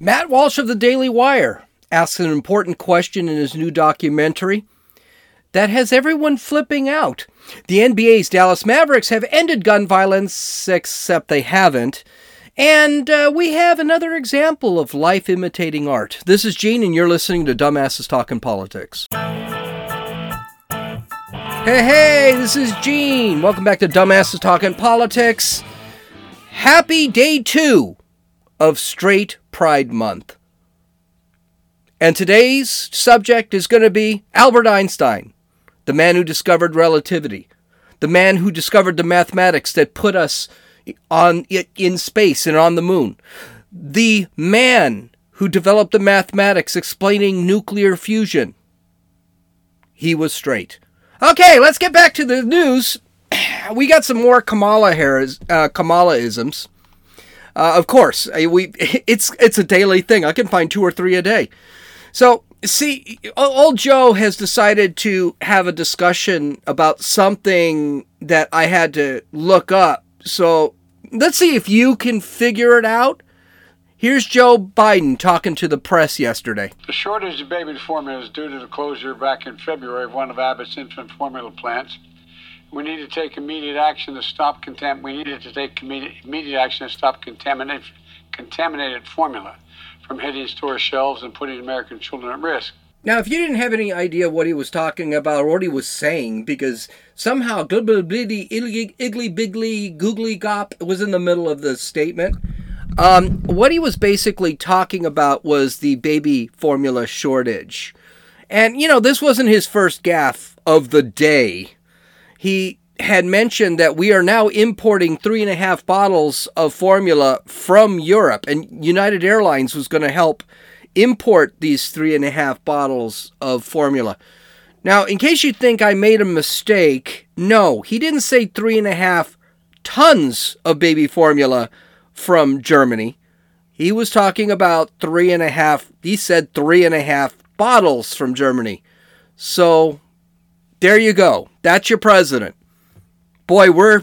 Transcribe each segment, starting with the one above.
Matt Walsh of the Daily Wire asks an important question in his new documentary that has everyone flipping out. The NBA's Dallas Mavericks have ended gun violence, except they haven't. And uh, we have another example of life imitating art. This is Gene, and you're listening to Dumbasses Talking Politics. Hey, hey, this is Gene. Welcome back to Dumbasses Talking Politics. Happy day two of Straight Pride Month. And today's subject is going to be Albert Einstein, the man who discovered relativity, the man who discovered the mathematics that put us on in space and on the moon, the man who developed the mathematics explaining nuclear fusion. He was straight. Okay, let's get back to the news. We got some more Kamala Harris, uh, Kamala isms. Uh, of course, we it's it's a daily thing. I can find two or three a day. So see, old Joe has decided to have a discussion about something that I had to look up. So let's see if you can figure it out. Here's Joe Biden talking to the press yesterday. The shortage of baby formula is due to the closure back in February of one of Abbott's infant formula plants. We need to take immediate action to stop contam- We needed to take immediate action to stop contaminated contaminated formula from hitting store shelves and putting American children at risk. Now, if you didn't have any idea what he was talking about or what he was saying, because somehow glibby bliddy iggly biggly googly gop was in the middle of the statement, um, what he was basically talking about was the baby formula shortage. And, you know, this wasn't his first gaffe of the day. He had mentioned that we are now importing three and a half bottles of formula from Europe, and United Airlines was going to help import these three and a half bottles of formula. Now, in case you think I made a mistake, no, he didn't say three and a half tons of baby formula from Germany. He was talking about three and a half, he said three and a half bottles from Germany. So there you go. That's your president. Boy, we're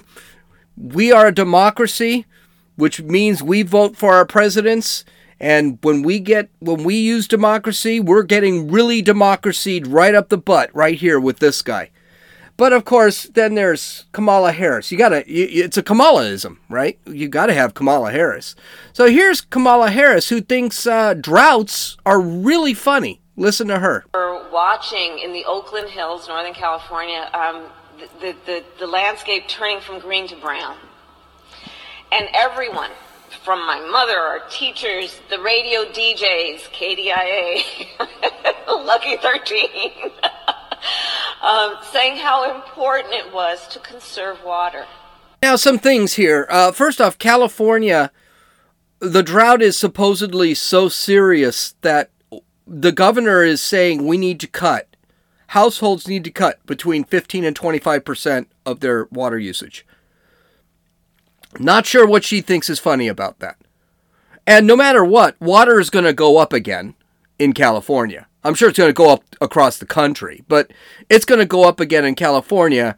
we are a democracy, which means we vote for our presidents. And when we get when we use democracy, we're getting really democracied right up the butt right here with this guy. But of course, then there's Kamala Harris. You gotta, it's a Kamalaism, right? You gotta have Kamala Harris. So here's Kamala Harris, who thinks uh, droughts are really funny. Listen to her. We're watching in the Oakland Hills, Northern California, um, the, the, the landscape turning from green to brown. And everyone, from my mother, our teachers, the radio DJs, KDIA, Lucky 13. um, saying how important it was to conserve water. Now, some things here. Uh, first off, California, the drought is supposedly so serious that the governor is saying we need to cut. Households need to cut between 15 and 25% of their water usage. Not sure what she thinks is funny about that. And no matter what, water is going to go up again in California. I'm sure it's going to go up across the country, but it's going to go up again in California.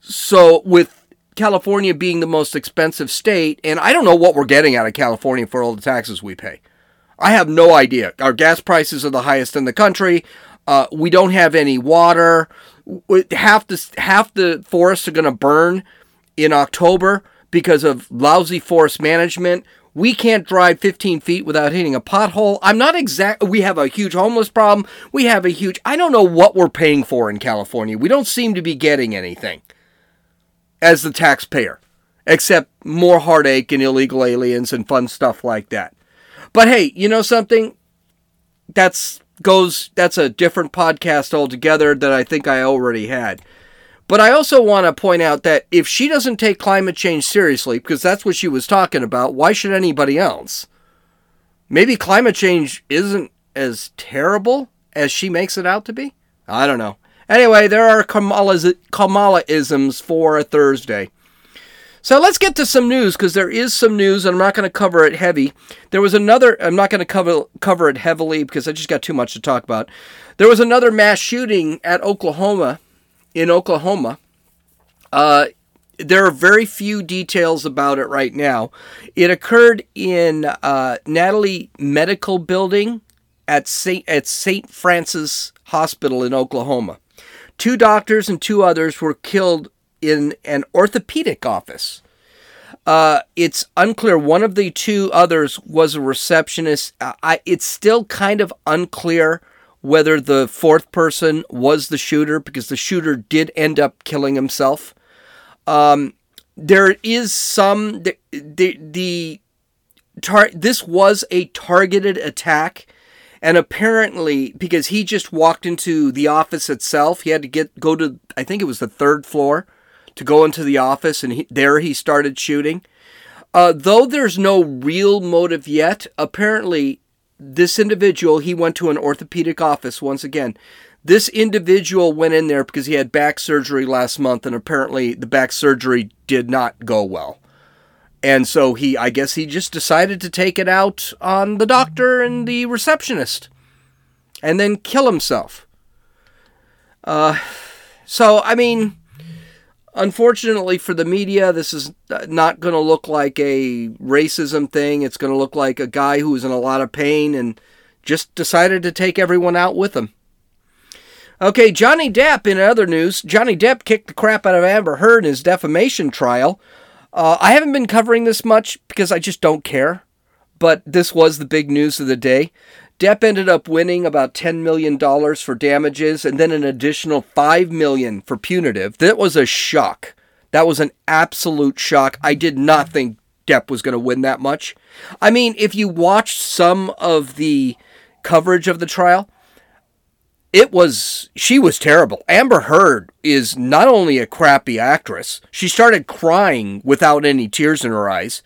So, with California being the most expensive state, and I don't know what we're getting out of California for all the taxes we pay. I have no idea. Our gas prices are the highest in the country. Uh, we don't have any water. Half the half the forests are going to burn in October because of lousy forest management. We can't drive 15 feet without hitting a pothole. I'm not exact. We have a huge homeless problem. We have a huge. I don't know what we're paying for in California. We don't seem to be getting anything as the taxpayer, except more heartache and illegal aliens and fun stuff like that. But hey, you know something? That's goes. That's a different podcast altogether that I think I already had. But I also want to point out that if she doesn't take climate change seriously, because that's what she was talking about, why should anybody else? Maybe climate change isn't as terrible as she makes it out to be? I don't know. Anyway, there are Kamala, Kamala-isms for Thursday. So let's get to some news because there is some news, and I'm not going to cover it heavy. There was another. I'm not going to cover cover it heavily because I just got too much to talk about. There was another mass shooting at Oklahoma in Oklahoma. Uh, there are very few details about it right now. It occurred in uh, Natalie Medical Building at St. at St. Francis Hospital in Oklahoma. Two doctors and two others were killed in an orthopedic office. Uh, it's unclear. One of the two others was a receptionist. I, it's still kind of unclear whether the fourth person was the shooter because the shooter did end up killing himself. Um, there is some the the, the tar- this was a targeted attack and apparently because he just walked into the office itself he had to get go to i think it was the third floor to go into the office and he, there he started shooting. Uh, though there's no real motive yet apparently this individual he went to an orthopedic office once again. This individual went in there because he had back surgery last month and apparently the back surgery did not go well. And so he, I guess he just decided to take it out on the doctor and the receptionist and then kill himself. Uh, so, I mean, unfortunately for the media, this is not going to look like a racism thing. It's going to look like a guy who was in a lot of pain and just decided to take everyone out with him. Okay, Johnny Depp, in other news, Johnny Depp kicked the crap out of Amber Heard in his defamation trial. Uh, I haven't been covering this much because I just don't care, but this was the big news of the day. Depp ended up winning about $10 million for damages and then an additional 5 million for punitive. That was a shock. That was an absolute shock. I did not think Depp was going to win that much. I mean, if you watched some of the coverage of the trial, it was she was terrible. Amber Heard is not only a crappy actress, she started crying without any tears in her eyes,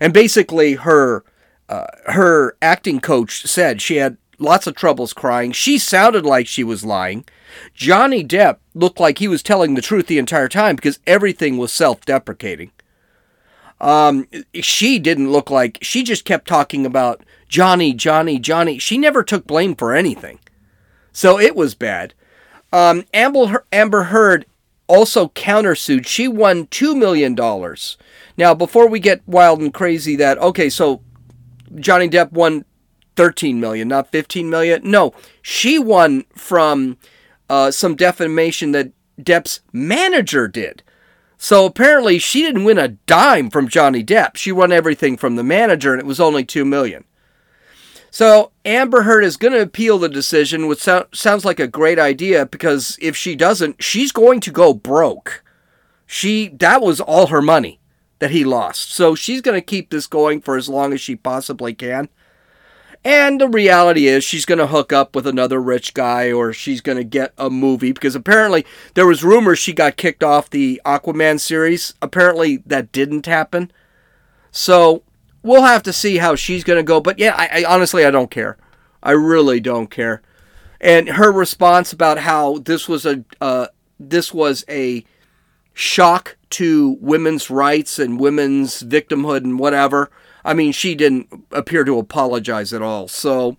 and basically her uh, her acting coach said she had lots of troubles crying. She sounded like she was lying. Johnny Depp looked like he was telling the truth the entire time because everything was self-deprecating. Um, she didn't look like she just kept talking about Johnny, Johnny, Johnny. She never took blame for anything. So it was bad. Um, Amber, Amber Heard also countersued. She won $2 million. Now, before we get wild and crazy, that, okay, so Johnny Depp won 13 million, not 15 million. No, she won from uh, some defamation that Depp's manager did. So apparently she didn't win a dime from Johnny Depp. She won everything from the manager and it was only 2 million. So Amber Heard is going to appeal the decision, which so- sounds like a great idea because if she doesn't, she's going to go broke. She that was all her money that he lost. So she's going to keep this going for as long as she possibly can. And the reality is she's going to hook up with another rich guy or she's going to get a movie because apparently there was rumors she got kicked off the Aquaman series. Apparently that didn't happen. So we'll have to see how she's going to go. But yeah, I, I, honestly I don't care. I really don't care. And her response about how this was a uh, this was a shock to women's rights and women's victimhood and whatever. I mean, she didn't appear to apologize at all. So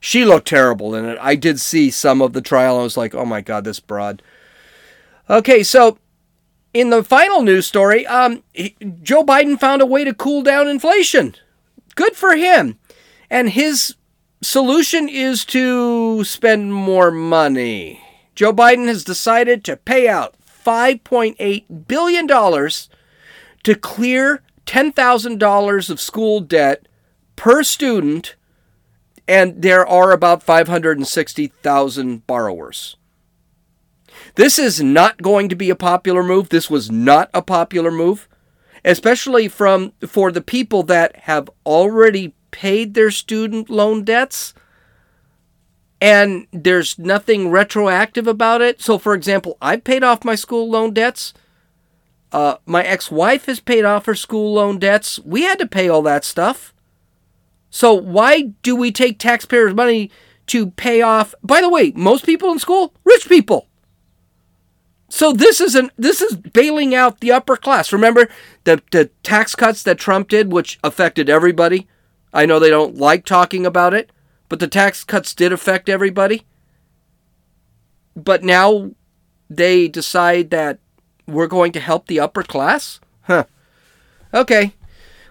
she looked terrible in it. I did see some of the trial. I was like, oh my god, this broad. Okay, so in the final news story, um, Joe Biden found a way to cool down inflation. Good for him. And his solution is to spend more money. Joe Biden has decided to pay out $5.8 billion to clear $10,000 of school debt per student, and there are about 560,000 borrowers. This is not going to be a popular move. This was not a popular move, especially from for the people that have already paid their student loan debts and there's nothing retroactive about it. So for example, I've paid off my school loan debts. Uh, my ex-wife has paid off her school loan debts. We had to pay all that stuff. So why do we take taxpayers' money to pay off? By the way, most people in school, rich people. So this is an this is bailing out the upper class. Remember the the tax cuts that Trump did, which affected everybody. I know they don't like talking about it, but the tax cuts did affect everybody. But now they decide that we're going to help the upper class? Huh. Okay.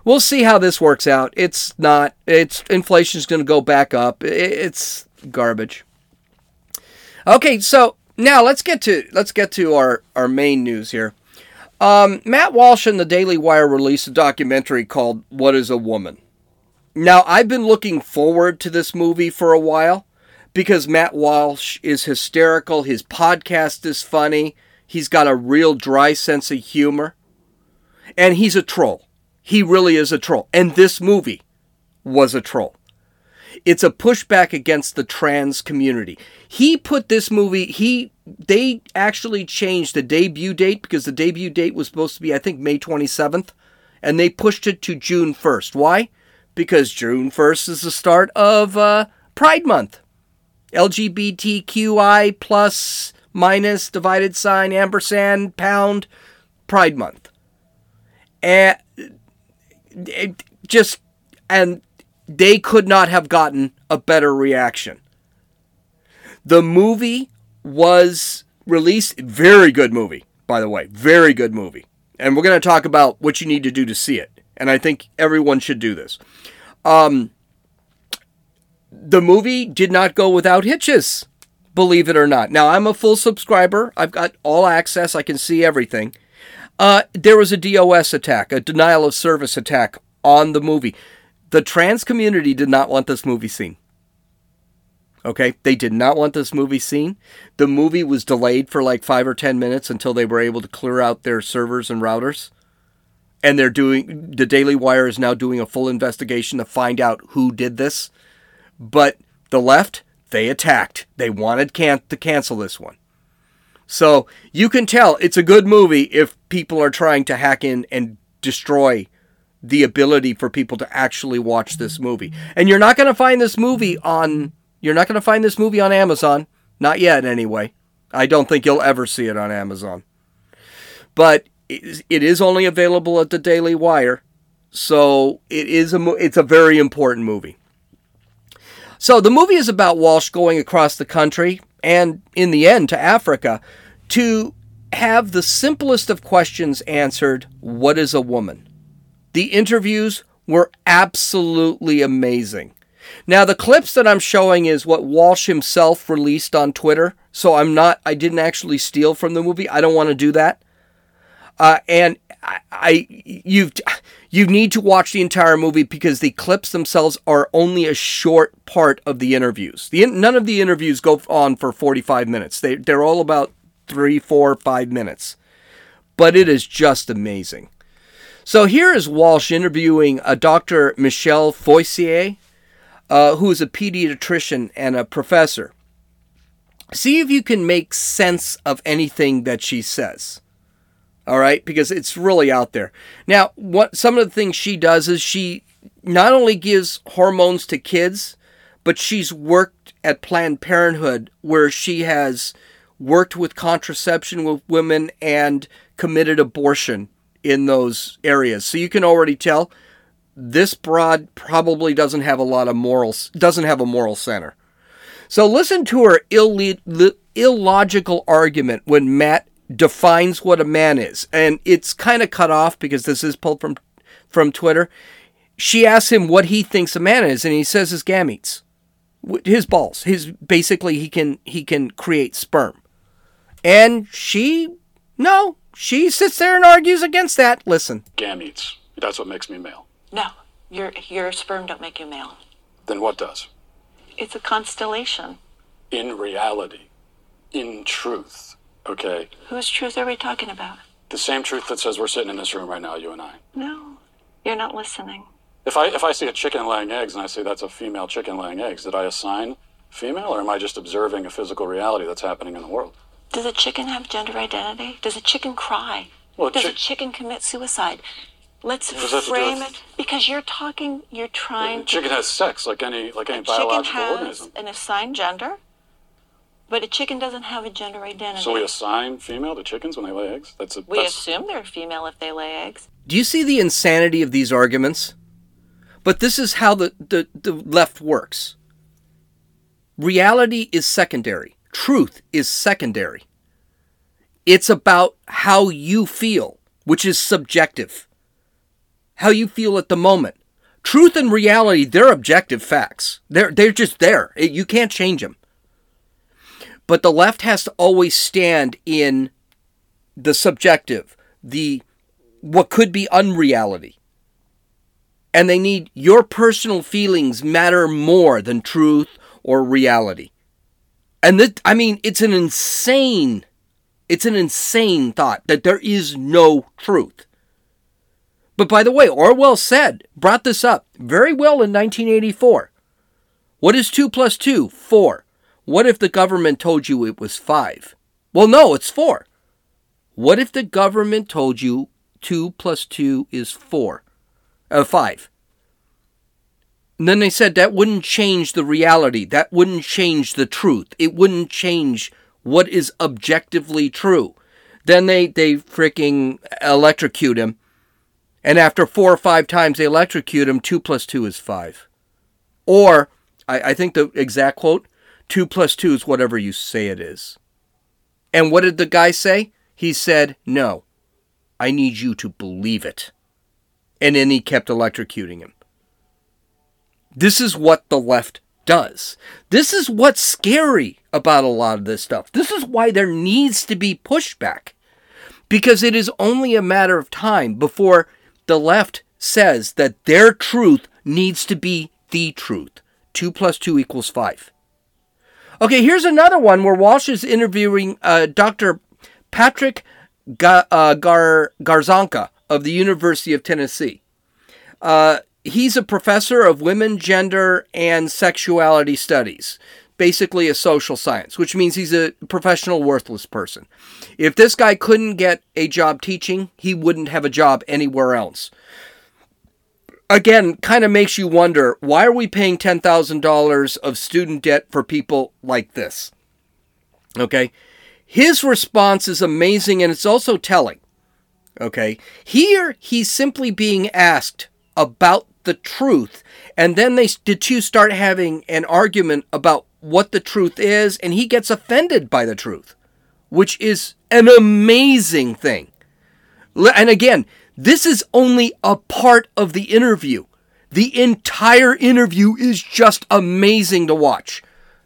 We'll see how this works out. It's not it's inflation's going to go back up. It's garbage. Okay, so now let's get to let's get to our our main news here. Um, Matt Walsh and the Daily Wire released a documentary called "What Is a Woman." Now, I've been looking forward to this movie for a while because Matt Walsh is hysterical. His podcast is funny. He's got a real dry sense of humor. And he's a troll. He really is a troll. And this movie was a troll. It's a pushback against the trans community. He put this movie, he they actually changed the debut date because the debut date was supposed to be I think May 27th and they pushed it to June 1st. Why? Because June 1st is the start of uh, Pride Month. LGBTQI plus minus divided sign ampersand pound Pride Month. And it just and they could not have gotten a better reaction. The movie was released very good movie by the way very good movie and we're going to talk about what you need to do to see it and i think everyone should do this um, the movie did not go without hitches, believe it or not. Now, I'm a full subscriber, I've got all access, I can see everything. Uh, there was a DOS attack, a denial of service attack on the movie. The trans community did not want this movie seen. Okay, they did not want this movie seen. The movie was delayed for like five or ten minutes until they were able to clear out their servers and routers. And they're doing, the Daily Wire is now doing a full investigation to find out who did this. But the left, they attacked. They wanted can- to cancel this one. So you can tell it's a good movie if people are trying to hack in and destroy the ability for people to actually watch this movie. And you're not going to find this movie on you're not going to find this movie on Amazon, not yet anyway. I don't think you'll ever see it on Amazon. But it is only available at the Daily Wire, so it is a it's a very important movie. So the movie is about Walsh going across the country and, in the end, to Africa to have the simplest of questions answered What is a woman? The interviews were absolutely amazing. Now, the clips that I'm showing is what Walsh himself released on Twitter. So I'm not, I didn't actually steal from the movie. I don't want to do that. Uh, and I, I, you've, you need to watch the entire movie because the clips themselves are only a short part of the interviews. The, none of the interviews go on for 45 minutes. They, they're all about three, four, five minutes. But it is just amazing. So here is Walsh interviewing a Dr. Michelle Forcier, uh, who is a pediatrician and a professor. See if you can make sense of anything that she says all right? Because it's really out there. Now what some of the things she does is she not only gives hormones to kids but she's worked at planned parenthood where she has worked with contraception with women and committed abortion in those areas. So you can already tell this broad probably doesn't have a lot of morals doesn't have a moral center. So listen to her Ill- illogical argument when Matt defines what a man is. And it's kind of cut off because this is pulled from from Twitter. She asks him what he thinks a man is and he says his gametes. His balls. His basically he can he can create sperm. And she no, she sits there and argues against that. Listen. Gametes. That's what makes me male. No. Your your sperm don't make you male. Then what does? It's a constellation. In reality, in truth, Okay. Whose truth are we talking about? The same truth that says we're sitting in this room right now, you and I. No, you're not listening. If I if I see a chicken laying eggs and I say that's a female chicken laying eggs, did I assign female or am I just observing a physical reality that's happening in the world? Does a chicken have gender identity? Does a chicken cry? Well, Does chi- a chicken commit suicide? Let's What does that have to do frame with- it because you're talking. You're trying. Chicken has sex like any like any a chicken has organism. an assigned gender, but a chicken doesn't have a gender identity. So we assign female to chickens when they lay eggs. That's a We that's, assume they're female if they lay eggs. Do you see the insanity of these arguments? But this is how the, the, the left works. Reality is secondary. Truth is secondary. It's about how you feel, which is subjective. How you feel at the moment. Truth and reality, they're objective facts. They're, they're just there. It- you can't change them. But the left has to always stand in the subjective, the what could be unreality. And they need your personal feelings matter more than truth or reality. And that I mean, it's an insane it's an insane thought that there is no truth. But by the way, Orwell said, brought this up very well in 1984. What is 2 plus 2? 4. What if the government told you it was 5? Well, no, it's 4. What if the government told you 2 plus 2 is 4? Uh, 5. And then they said that wouldn't change the reality. That wouldn't change the truth. It wouldn't change what is objectively true. Then they, they freaking electrocute him. And after four or five times they electrocute him, 2 plus 2 is 5. Or, I, I think the exact quote 2 plus 2 is whatever you say it is. And what did the guy say? He said, No, I need you to believe it. And then he kept electrocuting him. This is what the left does. This is what's scary about a lot of this stuff. This is why there needs to be pushback. Because it is only a matter of time before the left says that their truth needs to be the truth. 2 plus 2 equals 5. Okay, here's another one where Walsh is interviewing uh, Dr. Patrick Ga- uh, Gar- Garzanka of the University of Tennessee. Uh, he's a professor of women, gender, and sexuality studies, basically a social science, which means he's a professional worthless person. If this guy couldn't get a job teaching, he wouldn't have a job anywhere else. Again, kind of makes you wonder why are we paying $10,000 of student debt for people like this? Okay. His response is amazing and it's also telling. Okay. Here, he's simply being asked about the truth, and then they the two start having an argument about what the truth is, and he gets offended by the truth, which is an amazing thing. And again, this is only a part of the interview. The entire interview is just amazing to watch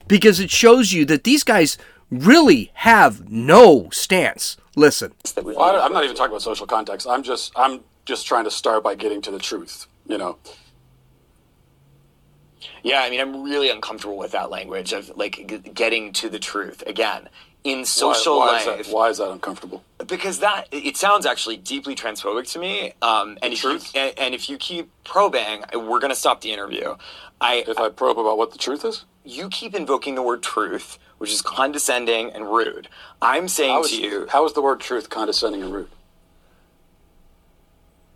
because it shows you that these guys really have no stance. Listen. Well, I, am not even talking about social context. I'm just I'm just trying to start by getting to the truth. You know, Yeah, I mean, I'm really uncomfortable with that language of like g- getting to the truth again in social why, why Is life that, why is that uncomfortable? because that it sounds actually deeply transphobic to me. Um, and if you, truth? and, and if you keep probing, we're gonna stop the interview. I If I probe about what the truth is, you keep invoking the word truth, which is condescending and rude. I'm saying how to you, how is the word truth condescending and rude?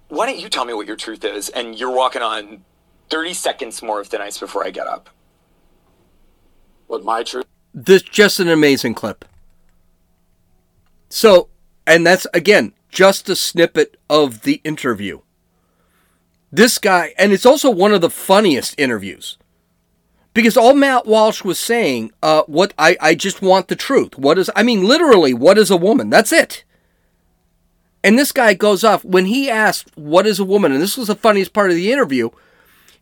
why don't you tell me what your truth is? And you're walking on 30 seconds more of the ice before I get up. What my truth? this just an amazing clip. So, and that's again just a snippet of the interview. This guy, and it's also one of the funniest interviews because all Matt Walsh was saying, uh, what I, I just want the truth. What is, I mean, literally, what is a woman? That's it. And this guy goes off when he asked, What is a woman? And this was the funniest part of the interview.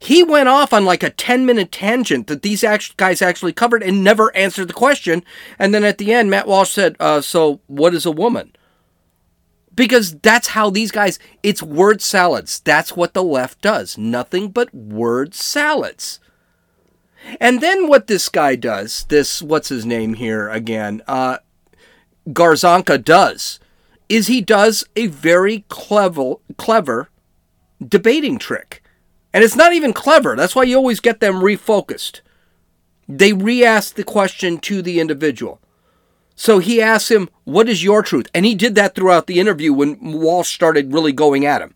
He went off on like a 10 minute tangent that these act- guys actually covered and never answered the question. And then at the end, Matt Walsh said, uh, So, what is a woman? Because that's how these guys, it's word salads. That's what the left does. Nothing but word salads. And then what this guy does, this, what's his name here again? Uh, Garzanka does, is he does a very clever, clever debating trick. And it's not even clever. That's why you always get them refocused. They re ask the question to the individual. So he asks him, What is your truth? And he did that throughout the interview when Walsh started really going at him.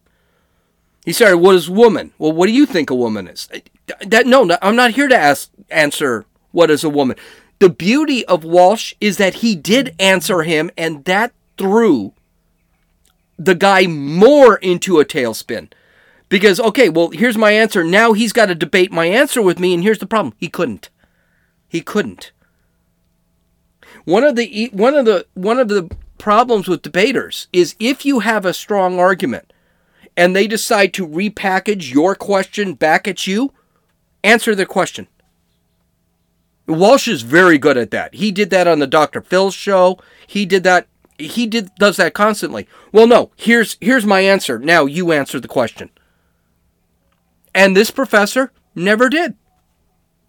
He started, What is woman? Well, what do you think a woman is? Uh, that no, no, I'm not here to ask answer what is a woman. The beauty of Walsh is that he did answer him, and that threw the guy more into a tailspin. Because okay, well, here's my answer. Now he's got to debate my answer with me, and here's the problem: he couldn't. He couldn't. One of the one of the one of the problems with debaters is if you have a strong argument and they decide to repackage your question back at you, answer the question. Walsh is very good at that. He did that on the Dr. Phil show. He did that he did does that constantly. Well, no, here's here's my answer. Now you answer the question. And this professor never did.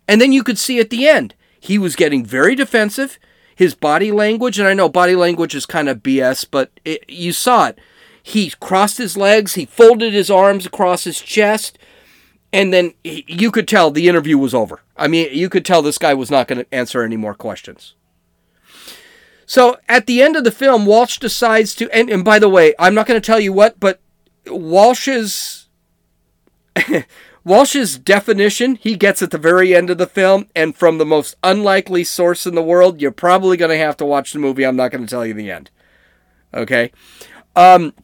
And then you could see at the end, he was getting very defensive. His body language, and I know body language is kind of BS, but it, you saw it. He crossed his legs, he folded his arms across his chest, and then he, you could tell the interview was over. I mean, you could tell this guy was not going to answer any more questions. So at the end of the film, Walsh decides to, and, and by the way, I'm not going to tell you what, but Walsh's Walsh's definition he gets at the very end of the film, and from the most unlikely source in the world, you're probably going to have to watch the movie. I'm not going to tell you the end. Okay. Um,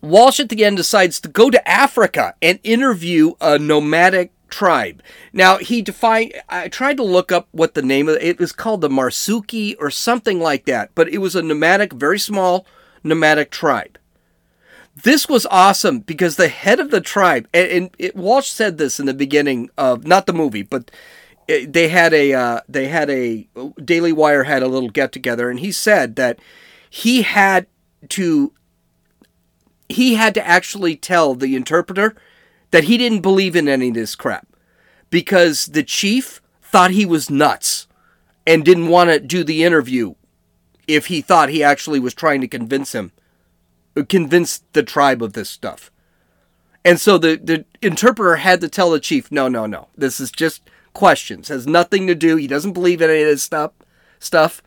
Walsh at the end decides to go to Africa and interview a nomadic tribe. Now he defined. I tried to look up what the name of it, it was called the Marsuki or something like that, but it was a nomadic, very small nomadic tribe. This was awesome because the head of the tribe, and, and it, Walsh said this in the beginning of not the movie, but it, they had a uh, they had a Daily Wire had a little get together, and he said that he had to he had to actually tell the interpreter that he didn't believe in any of this crap because the chief thought he was nuts and didn't want to do the interview if he thought he actually was trying to convince him convince the tribe of this stuff. And so the, the interpreter had to tell the chief, no, no, no. This is just questions. Has nothing to do. He doesn't believe in any of this stuff stuff.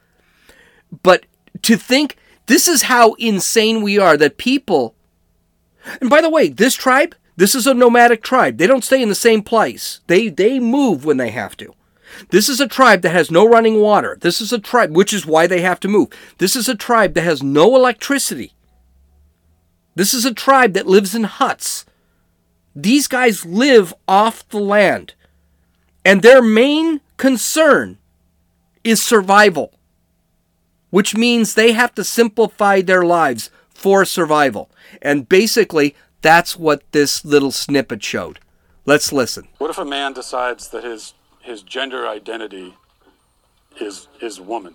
But to think this is how insane we are that people and by the way, this tribe, this is a nomadic tribe. They don't stay in the same place. They they move when they have to. This is a tribe that has no running water. This is a tribe, which is why they have to move. This is a tribe that has no electricity. This is a tribe that lives in huts. These guys live off the land. And their main concern is survival, which means they have to simplify their lives for survival. And basically, that's what this little snippet showed. Let's listen. What if a man decides that his his gender identity is is woman?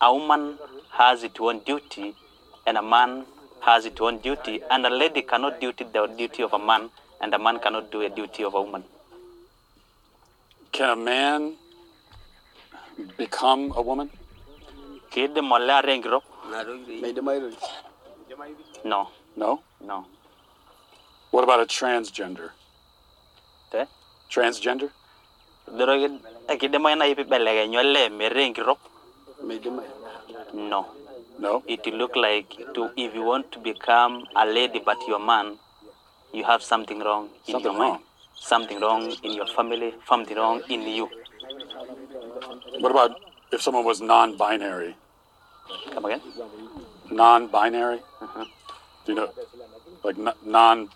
A woman has its own duty, and a man has its own duty, and a lady cannot do the duty of a man, and a man cannot do a duty of a woman. Can a man become a woman? Kid molla rengro? No, No. no. What about a transgender? Transgender? Doro kid mo na ipi belega nyolle me? No. No. It look like to if you want to become a lady but you're man, you have something wrong in Something your mind. wrong. Something wrong in your family, something wrong in you. What about if someone was non-binary? Come again? Non-binary? Uh-huh. Do you know, like non?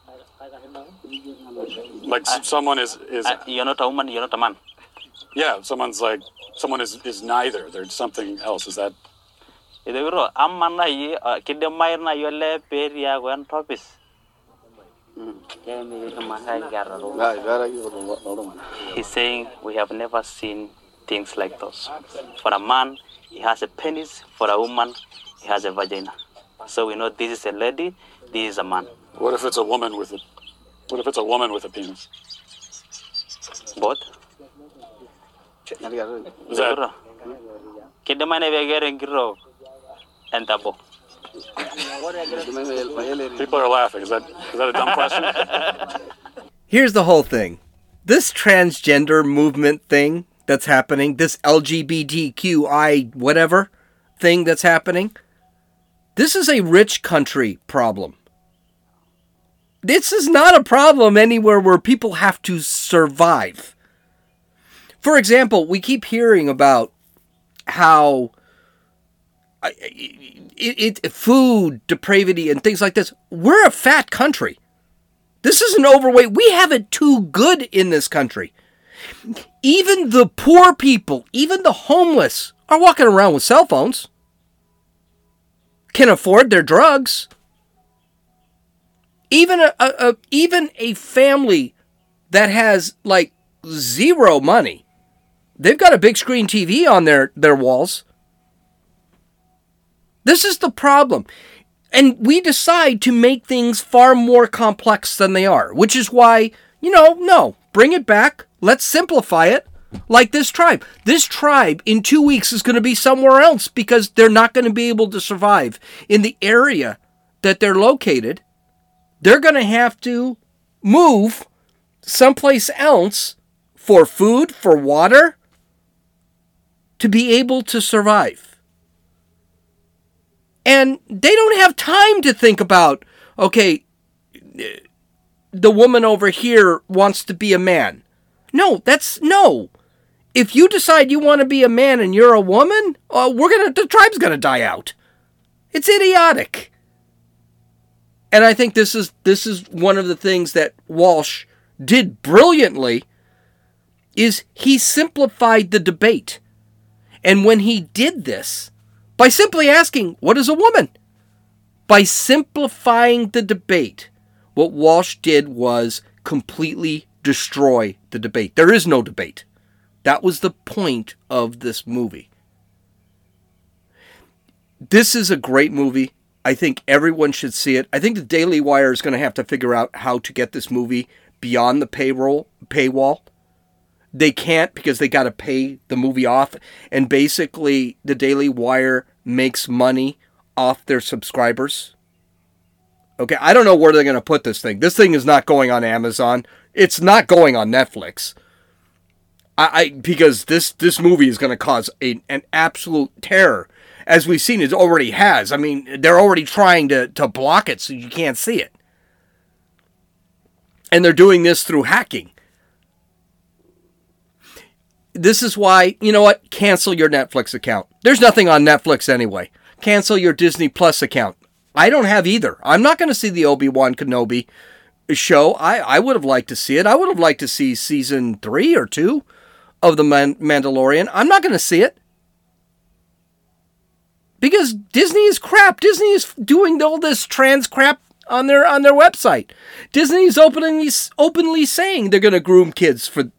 Like someone is is you're not a woman, you're not a man. yeah. Someone's like someone is is neither. They're something else. Is that Ito biro, amma na yi, uh, kide mayr na yolle peria gwen topis. He's saying we have never seen things like those. For a man, he has a penis. For a woman, he has a vagina. So we know this is a lady, this is a man. What if it's a woman with a what if it's a woman with a penis? Both. Is that Biro. Kide mayne vegere ngiro. People are laughing? Is that is that a dumb question? Here's the whole thing. This transgender movement thing that's happening, this LGBTQI whatever thing that's happening, this is a rich country problem. This is not a problem anywhere where people have to survive. For example, we keep hearing about how it, it food depravity and things like this. We're a fat country. This isn't overweight. We have it too good in this country. Even the poor people, even the homeless, are walking around with cell phones, can afford their drugs. Even a, a, a even a family that has like zero money, they've got a big screen TV on their, their walls. This is the problem. And we decide to make things far more complex than they are, which is why, you know, no, bring it back. Let's simplify it. Like this tribe. This tribe in two weeks is going to be somewhere else because they're not going to be able to survive in the area that they're located. They're going to have to move someplace else for food, for water, to be able to survive. And they don't have time to think about, okay, the woman over here wants to be a man. No, that's no. If you decide you want to be a man and you're a woman, uh, we're gonna the tribe's gonna die out. It's idiotic. And I think this is this is one of the things that Walsh did brilliantly is he simplified the debate. And when he did this, by simply asking, What is a woman? By simplifying the debate, what Walsh did was completely destroy the debate. There is no debate. That was the point of this movie. This is a great movie. I think everyone should see it. I think the Daily Wire is going to have to figure out how to get this movie beyond the payroll paywall. They can't because they got to pay the movie off and basically the Daily Wire makes money off their subscribers. Okay, I don't know where they're going to put this thing. This thing is not going on Amazon. It's not going on Netflix. I, I because this this movie is going to cause a, an absolute terror, as we've seen it already has. I mean, they're already trying to to block it so you can't see it, and they're doing this through hacking. This is why you know what? Cancel your Netflix account. There's nothing on Netflix anyway. Cancel your Disney Plus account. I don't have either. I'm not going to see the Obi Wan Kenobi show. I, I would have liked to see it. I would have liked to see season three or two of the Man- Mandalorian. I'm not going to see it because Disney is crap. Disney is doing all this trans crap on their on their website. Disney is openly openly saying they're going to groom kids for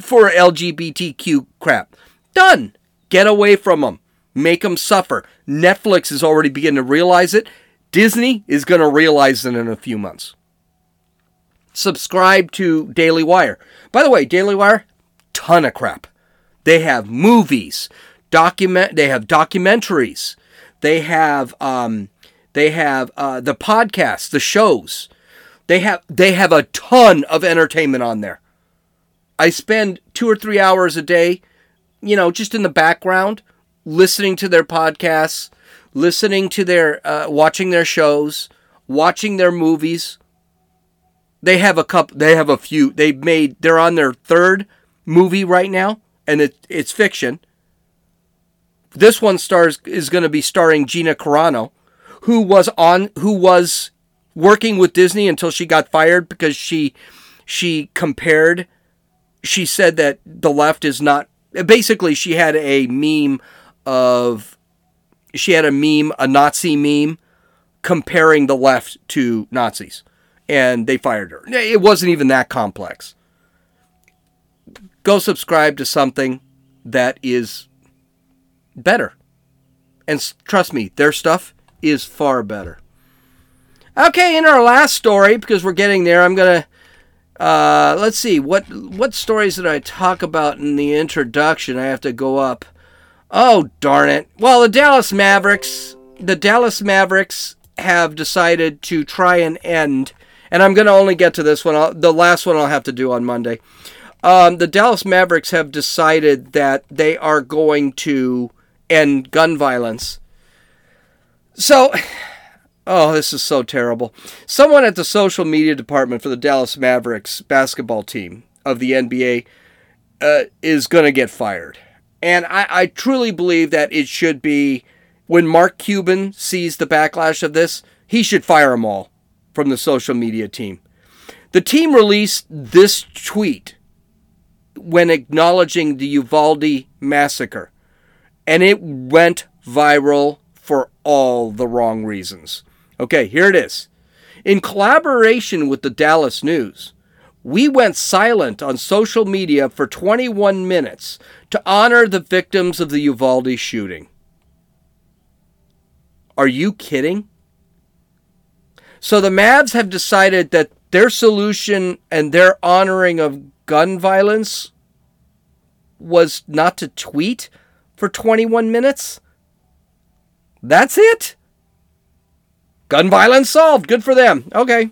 for LGBTQ crap. Done. Get away from them. Make them suffer. Netflix is already beginning to realize it. Disney is going to realize it in a few months. Subscribe to Daily Wire. By the way, Daily Wire, ton of crap. They have movies, document. They have documentaries. They have um, they have uh, the podcasts, the shows. They have they have a ton of entertainment on there. I spend two or three hours a day, you know, just in the background, listening to their podcasts, listening to their, uh, watching their shows, watching their movies. They have a couple. They have a few. They've made. They're on their third movie right now, and it, it's fiction. This one stars is going to be starring Gina Carano, who was on who was working with Disney until she got fired because she she compared she said that the left is not basically she had a meme of she had a meme a Nazi meme comparing the left to Nazis and they fired her. It wasn't even that complex. Go subscribe to something that is better. And trust me, their stuff is far better. Okay, in our last story, because we're getting there, I'm to uh, let's see what what stories did I talk about in the introduction. I have to go up. Oh darn it! Well, the Dallas Mavericks, the Dallas Mavericks have decided to try and end, and I'm to only get to this one. I'll, the last one I'll have to do on Monday. Um, the Dallas Mavericks have decided that they are going to end gun violence. So Oh, this is so terrible. Someone at the social media department for the Dallas Mavericks basketball team of the NBA uh, is going to get fired. And I, I truly believe that it should be when Mark Cuban sees the backlash of this, he should fire them all from the social media team. The team released this tweet when acknowledging the Uvalde massacre, and it went viral for all the wrong reasons. Okay, here it is. In collaboration with the Dallas News, we went silent on social media for 21 minutes to honor the victims of the Uvalde shooting. Are you kidding? So the Mavs have decided that their solution and their honoring of gun violence was not to tweet for 21 minutes? That's it? Gun violence solved. Good for them. Okay.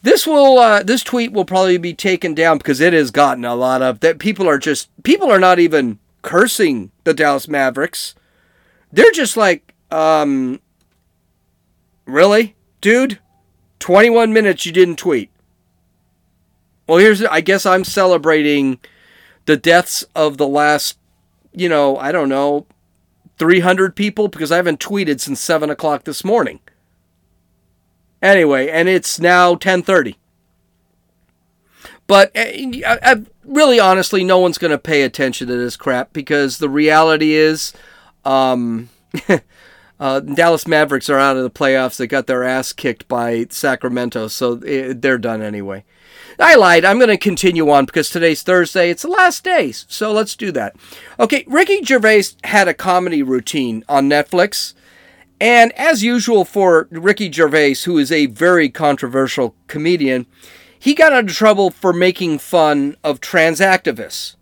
This will uh, this tweet will probably be taken down because it has gotten a lot of that people are just people are not even cursing the Dallas Mavericks. They're just like um really? Dude, 21 minutes you didn't tweet. Well, here's I guess I'm celebrating the deaths of the last, you know, I don't know, 300 people because I haven't tweeted since 7 o'clock this morning. Anyway, and it's now 10:30. But I, I, really, honestly, no one's going to pay attention to this crap because the reality is, um, uh, Dallas Mavericks are out of the playoffs. They got their ass kicked by Sacramento, so eh, they're done anyway. I lied. I'm going to continue on because today's Thursday. It's the last day, so let's do that. Okay, Ricky Gervais had a comedy routine on Netflix. And as usual for Ricky Gervais, who is a very controversial comedian, he got into trouble for making fun of trans activists.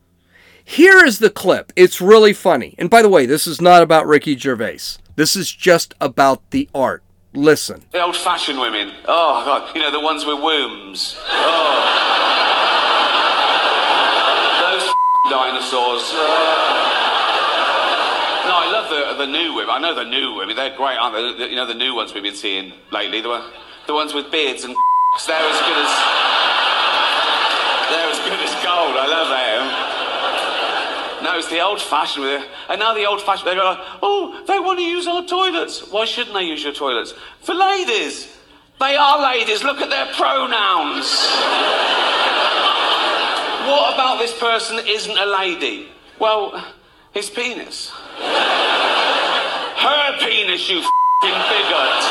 Here is the clip. It's really funny. And by the way, this is not about Ricky Gervais. This is just about the art. Listen. The old fashioned women. Oh, God. You know, the ones with wombs. Oh. Those dinosaurs. No, I love the, the new women. I know the new women. They're great, aren't they? The- you know, the new ones we've been seeing lately. The, the ones with beards and they're as good as good as gold. I love them. It's the old fashioned it. And now the old fashioned, they go oh, they want to use our toilets. Why shouldn't they use your toilets? For ladies. They are ladies. Look at their pronouns. what about this person isn't a lady? Well, his penis. Her penis, you f***ing bigot.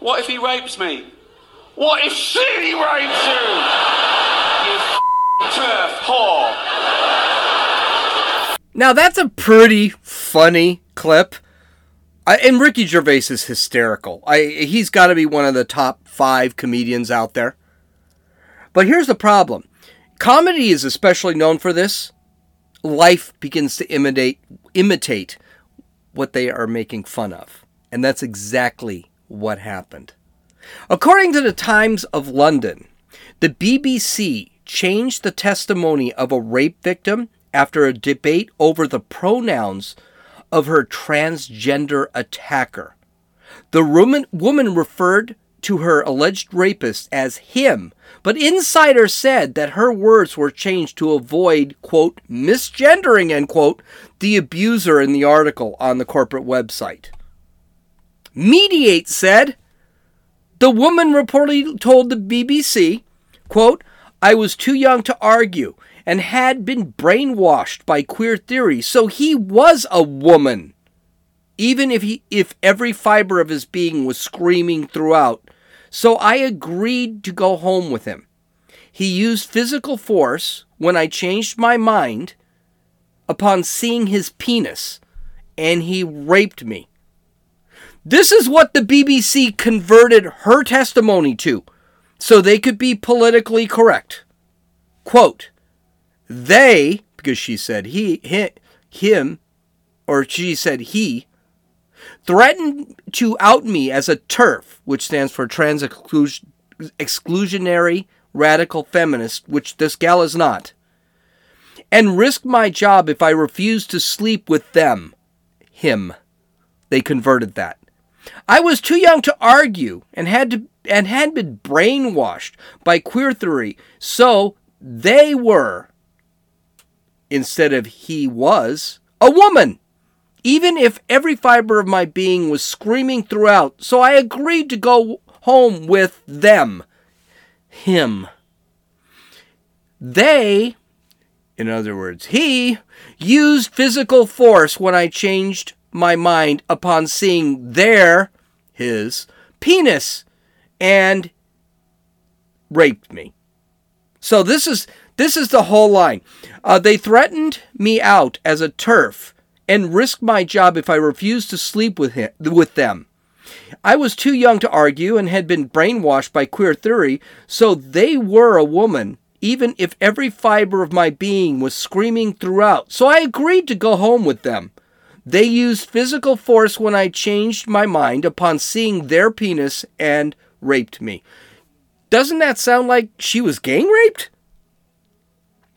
What if he rapes me? What if she rapes you? You TERF whore. Now that's a pretty funny clip. I, and Ricky Gervais is hysterical. I he's got to be one of the top five comedians out there. But here's the problem: comedy is especially known for this. Life begins to imitate imitate what they are making fun of, and that's exactly what happened. According to the Times of London, the BBC changed the testimony of a rape victim after a debate over the pronouns of her transgender attacker. The woman, referred to her alleged rapist as him, but insiders said that her words were changed to avoid, quote, misgendering, end quote, the abuser in the article on the corporate website. Mediaite said, the woman reportedly told the BBC, quote, I was too young to argue and had been brainwashed by queer theory, so he was a woman. Even if he if every fiber of his being was screaming throughout. So I agreed to go home with him. He used physical force when I changed my mind upon seeing his penis, and he raped me. This is what the BBC converted her testimony to so they could be politically correct. Quote, they, because she said he, he him, or she said he, threatened to out me as a TERF, which stands for trans exclusionary radical feminist, which this gal is not, and risk my job if I refuse to sleep with them, him. They converted that. I was too young to argue and had to and had been brainwashed by queer theory, so they were instead of he was a woman. even if every fiber of my being was screaming throughout. So I agreed to go home with them. Him. They, in other words, he, used physical force when I changed my mind upon seeing their, his, penis and raped me. So this is this is the whole line. Uh, they threatened me out as a TERF and risked my job if I refused to sleep with him, with them. I was too young to argue and had been brainwashed by queer theory, so they were a woman, even if every fiber of my being was screaming throughout. So I agreed to go home with them. They used physical force when I changed my mind upon seeing their penis and raped me. Doesn't that sound like she was gang raped?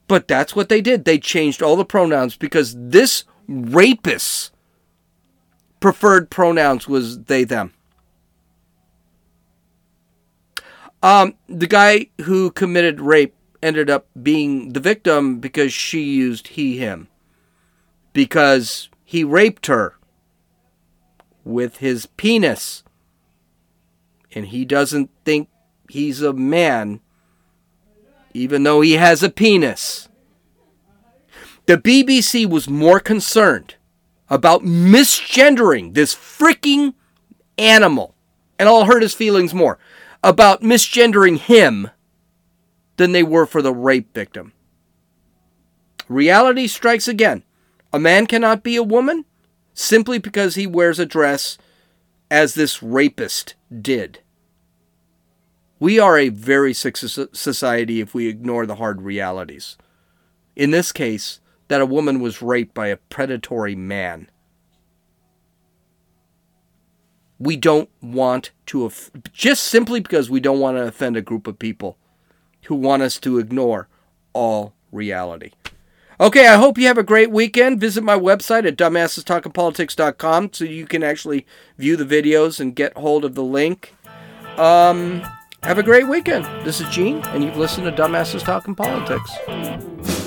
But that's what they did. They changed all the pronouns because this rapist preferred pronouns was they, them. Um, the guy who committed rape ended up being the victim because she used he, him. Because he raped her with his penis. And he doesn't think he's a man, even though he has a penis. The BBC was more concerned about misgendering this freaking animal, and I'll hurt his feelings more, about misgendering him than they were for the rape victim. Reality strikes again. A man cannot be a woman simply because he wears a dress as this rapist did. We are a very sick society if we ignore the hard realities. In this case, that a woman was raped by a predatory man. We don't want to, just simply because we don't want to offend a group of people who want us to ignore all reality. Okay, I hope you have a great weekend. Visit my website at dumbassestalkingpolitics.com so you can actually view the videos and get hold of the link. Um, have a great weekend. This is Gene, and you've listened to Dumbasses Talking Politics.